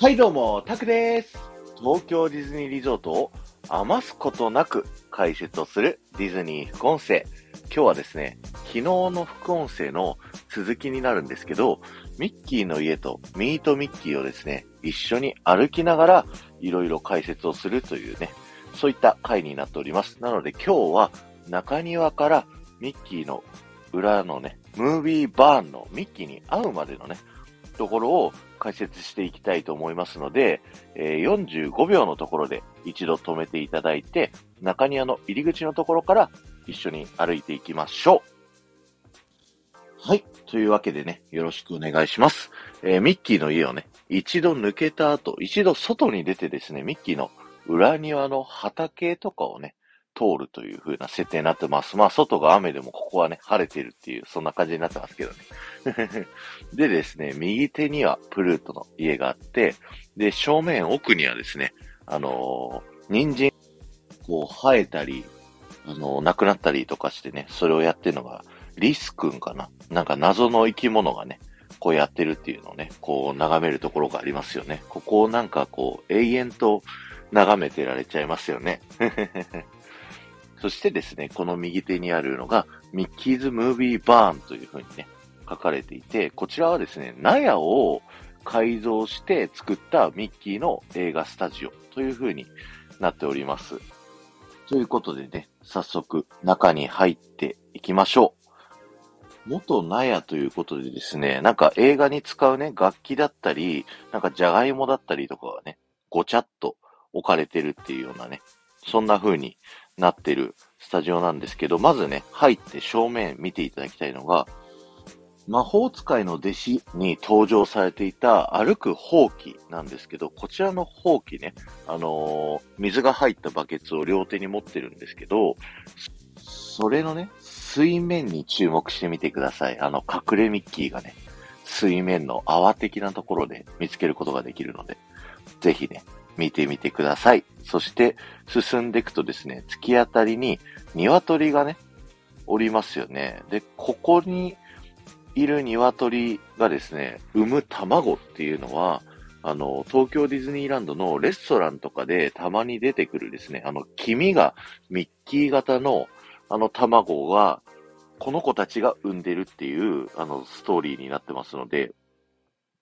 はいどうも、タクです。東京ディズニーリゾートを余すことなく解説をするディズニー副音声。今日はですね、昨日の副音声の続きになるんですけど、ミッキーの家とミートミッキーをですね、一緒に歩きながらいろいろ解説をするというね、そういった回になっております。なので今日は中庭からミッキーの裏のね、ムービーバーンのミッキーに会うまでのね、ところを解説していきたいと思いますので、えー45秒のところで一度止めていただいて、中庭の入り口のところから一緒に歩いていきましょう。はい。というわけでね、よろしくお願いします。えーミッキーの家をね、一度抜けた後、一度外に出てですね、ミッキーの裏庭の畑とかをね、通るという風な設定になってます。まあ、外が雨でもここはね、晴れてるっていう、そんな感じになってますけどね。でですね、右手にはプルートの家があって、で、正面奥にはですね、あのー人参、こう、生えたり、あのー亡くなったりとかしてね、それをやってるのが、リスくんかな？なんか謎の生き物がね、こうやってるっていうのをね、こう眺めるところがありますよね。ここをなんかこう、永遠と眺めてられちゃいますよね。そしてですね、この右手にあるのが、ミッキーズ・ムービー・バーンという風にね、書かれていて、こちらはですね、納屋を改造して作ったミッキーの映画スタジオという風になっております。ということでね、早速中に入っていきましょう。元納屋ということでですね、なんか映画に使うね、楽器だったり、なんかじゃがいもだったりとかがね、ごちゃっと置かれてるっていうようなね、そんな風になってるスタジオなんですけど、まずね、入って正面見ていただきたいのが、魔法使いの弟子に登場されていた歩くほうきなんですけど、こちらのほうきね、あのー水が入ったバケツを両手に持ってるんですけど、それのね、水面に注目してみてください。あの、隠れミッキーがね、水面の泡的なところで見つけることができるので、ぜひね、見てみてください。そして、進んでいくとですね、突き当たりに鶏がね、おりますよね。で、ここにいる鶏がですね、産む卵っていうのは、あの、東京ディズニーランドのレストランとかでたまに出てくるですね、あの、黄身がミッキー型のあの卵が、この子たちが産んでるっていう、あの、ストーリーになってますので、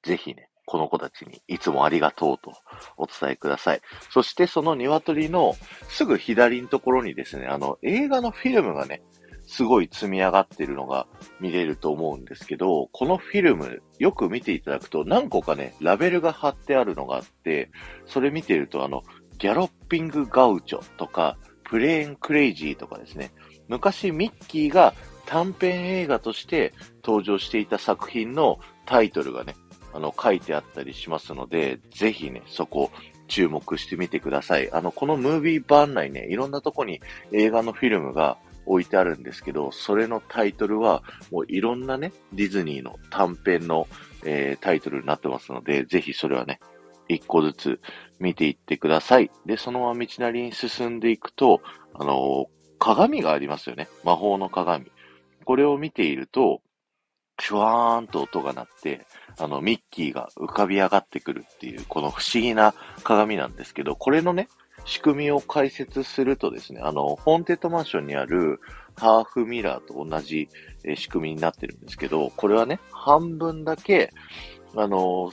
ぜひね、この子たちにいつもありがとうとお伝えください。そしてその鶏のすぐ左のところにですね、あの、映画のフィルムがね、すごい積み上がってるのが見れると思うんですけど、このフィルム、よく見ていただくと何個かね、ラベルが貼ってあるのがあって、それ見てるとあの、ギャロッピングガウチョとか、プレーンクレイジーとかですね、昔ミッキーが短編映画として登場していた作品のタイトルがね、あの、書いてあったりしますので、ぜひね、そこ注目してみてください。あの、このムービー版内ね、いろんなとこに映画のフィルムが置いてあるんですけど、それのタイトルは、もういろんなね、ディズニーの短編の、えータイトルになってますので、ぜひそれはね、一個ずつ見ていってください。で、そのまま道なりに進んでいくと、あのー鏡がありますよね。魔法の鏡。これを見ていると、シュワーンと音が鳴って、あの、ミッキーが浮かび上がってくるっていう、この不思議な鏡なんですけど、これのね、仕組みを解説するとですね、あの、ホーンテッドマンションにあるハーフミラーと同じ仕組みになってるんですけど、これはね、半分だけ、あの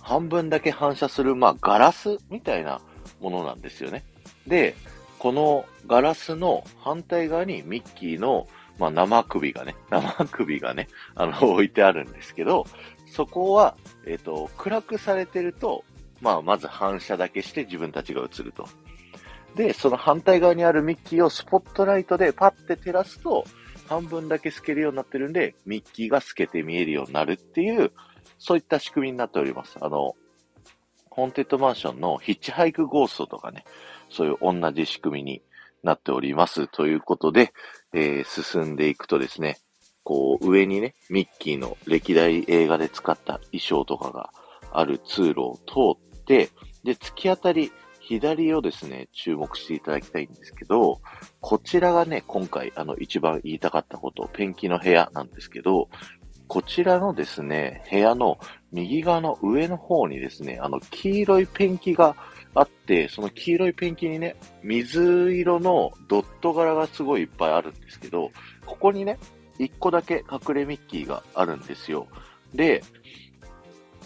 半分だけ反射する、まあ、ガラスみたいなものなんですよね。で、このガラスの反対側にミッキーの、まあ、生首がね、生首がね、あの、置いてあるんですけど、そこは、えっ、と、暗くされてると、まあ、まず反射だけして自分たちが映ると。で、その反対側にあるミッキーをスポットライトでパッて照らすと、半分だけ透けるようになってるんで、ミッキーが透けて見えるようになるっていう、そういった仕組みになっております。あの、ホンテッドマンションのヒッチハイクゴーストとかね、そういう同じ仕組みになっております。ということで、えー進んでいくとですね、こう上にね、ミッキーの歴代映画で使った衣装とかがある通路を通って、で、突き当たり、左をですね、注目していただきたいんですけど、こちらがね、今回、あの、一番言いたかったこと、ペンキの部屋なんですけど、こちらのですね、部屋の右側の上の方にですね、あの、黄色いペンキがあって、その黄色いペンキにね、水色のドット柄がすごいいっぱいあるんですけど、ここにね、一個だけ隠れミッキーがあるんですよ。で、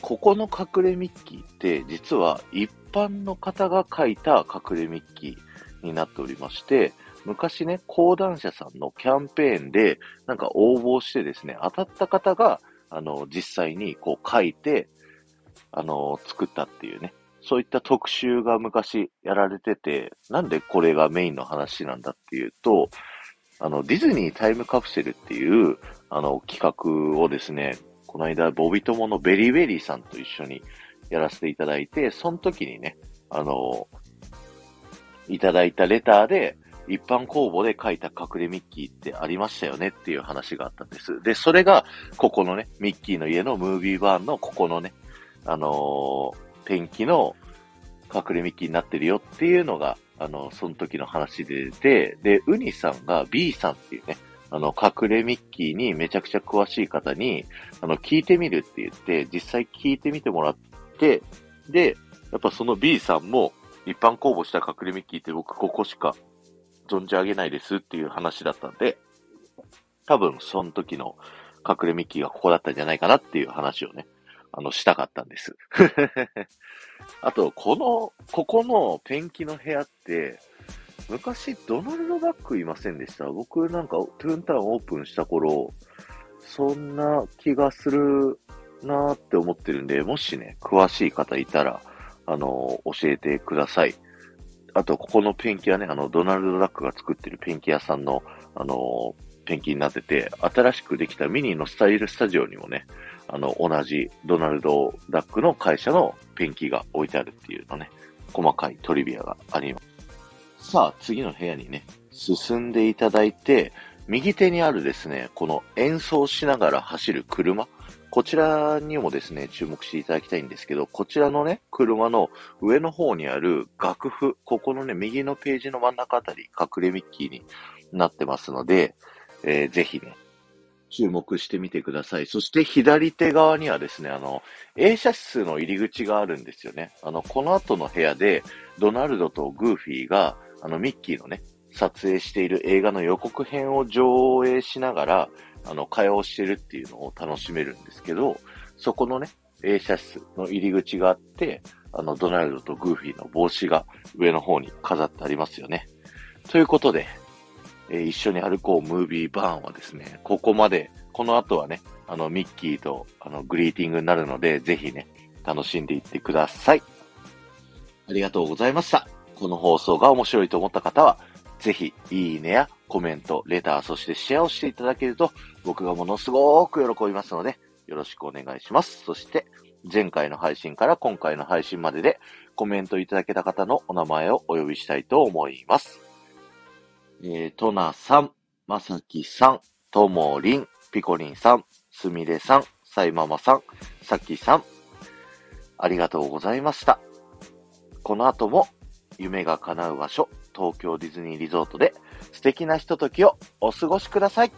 ここの隠れミッキーって実は一般の方が書いた隠れミッキーになっておりまして、昔ね、講談社さんのキャンペーンでなんか応募してですね、当たった方が、あの、実際にこう書いて、あの、作ったっていうね、そういった特集が昔やられてて、なんでこれがメインの話なんだっていうと、あの、ディズニータイムカプセルっていう、あの、企画をですね、この間、ボビ友のベリーベリーさんと一緒にやらせていただいて、その時にね、あの、いただいたレターで、一般公募で書いた隠れミッキーってありましたよねっていう話があったんです。で、それが、ここのね、ミッキーの家のムービーバーンのここのね、あのー、ペンキの隠れミッキーになってるよっていうのが、あの、その時の話で出て、で、ウニさんが B さんっていうね、あの、隠れミッキーにめちゃくちゃ詳しい方に、あの、聞いてみるって言って、実際聞いてみてもらって、で、やっぱその B さんも、一般公募した隠れミッキーって僕ここしか存じ上げないですっていう話だったんで、多分その時の隠れミッキーがここだったんじゃないかなっていう話をね、あの、したかったんです。あと、この、ここのペンキの部屋って、昔ドナルド・ダックいませんでした？僕なんかトゥーンタウンオープンした頃、そんな気がするなーって思ってるんで、もしね、詳しい方いたら、あの、教えてください。あと、ここのペンキはね、あの、ドナルド・ダックが作ってるペンキ屋さんの、あのペンキになってて、新しくできたミニのスタイルスタジオにもね、あの、同じドナルド・ダックの会社のペンキが置いてあるっていうのね、細かいトリビアがあります。さあ、次の部屋にね、進んでいただいて、右手にあるですね、この演奏しながら走る車、こちらにもですね、注目していただきたいんですけど、こちらのね、車の上の方にある楽譜、ここのね、右のページの真ん中あたり、隠れミッキーになってますので、えー、ぜひね、注目してみてください。そして左手側にはですね、あの、映写室の入り口があるんですよね。あの、この後の部屋で、ドナルドとグーフィーが、あの、ミッキーのね、撮影している映画の予告編を上映しながら、あの、会話をしてるっていうのを楽しめるんですけど、そこのね、映写室の入り口があって、あの、ドナルドとグーフィーの帽子が上の方に飾ってありますよね。ということで、え、一緒に歩こうムービーバーンはですね、ここまで、この後はね、あの、ミッキーと、あの、グリーティングになるので、ぜひね、楽しんでいってください。ありがとうございました。この放送が面白いと思った方は、ぜひ、いいねやコメント、レター、そしてシェアをしていただけると、僕がものすごく喜びますので、よろしくお願いします。そして、前回の配信から今回の配信まででコメントいただけた方のお名前をお呼びしたいと思います。えー、トナさん、まさきさん、ともりん、ピコリンさん、すみれさん、さいママさん、さきさん、ありがとうございました。この後も夢が叶う場所、東京ディズニーリゾートで素敵なひとときをお過ごしください。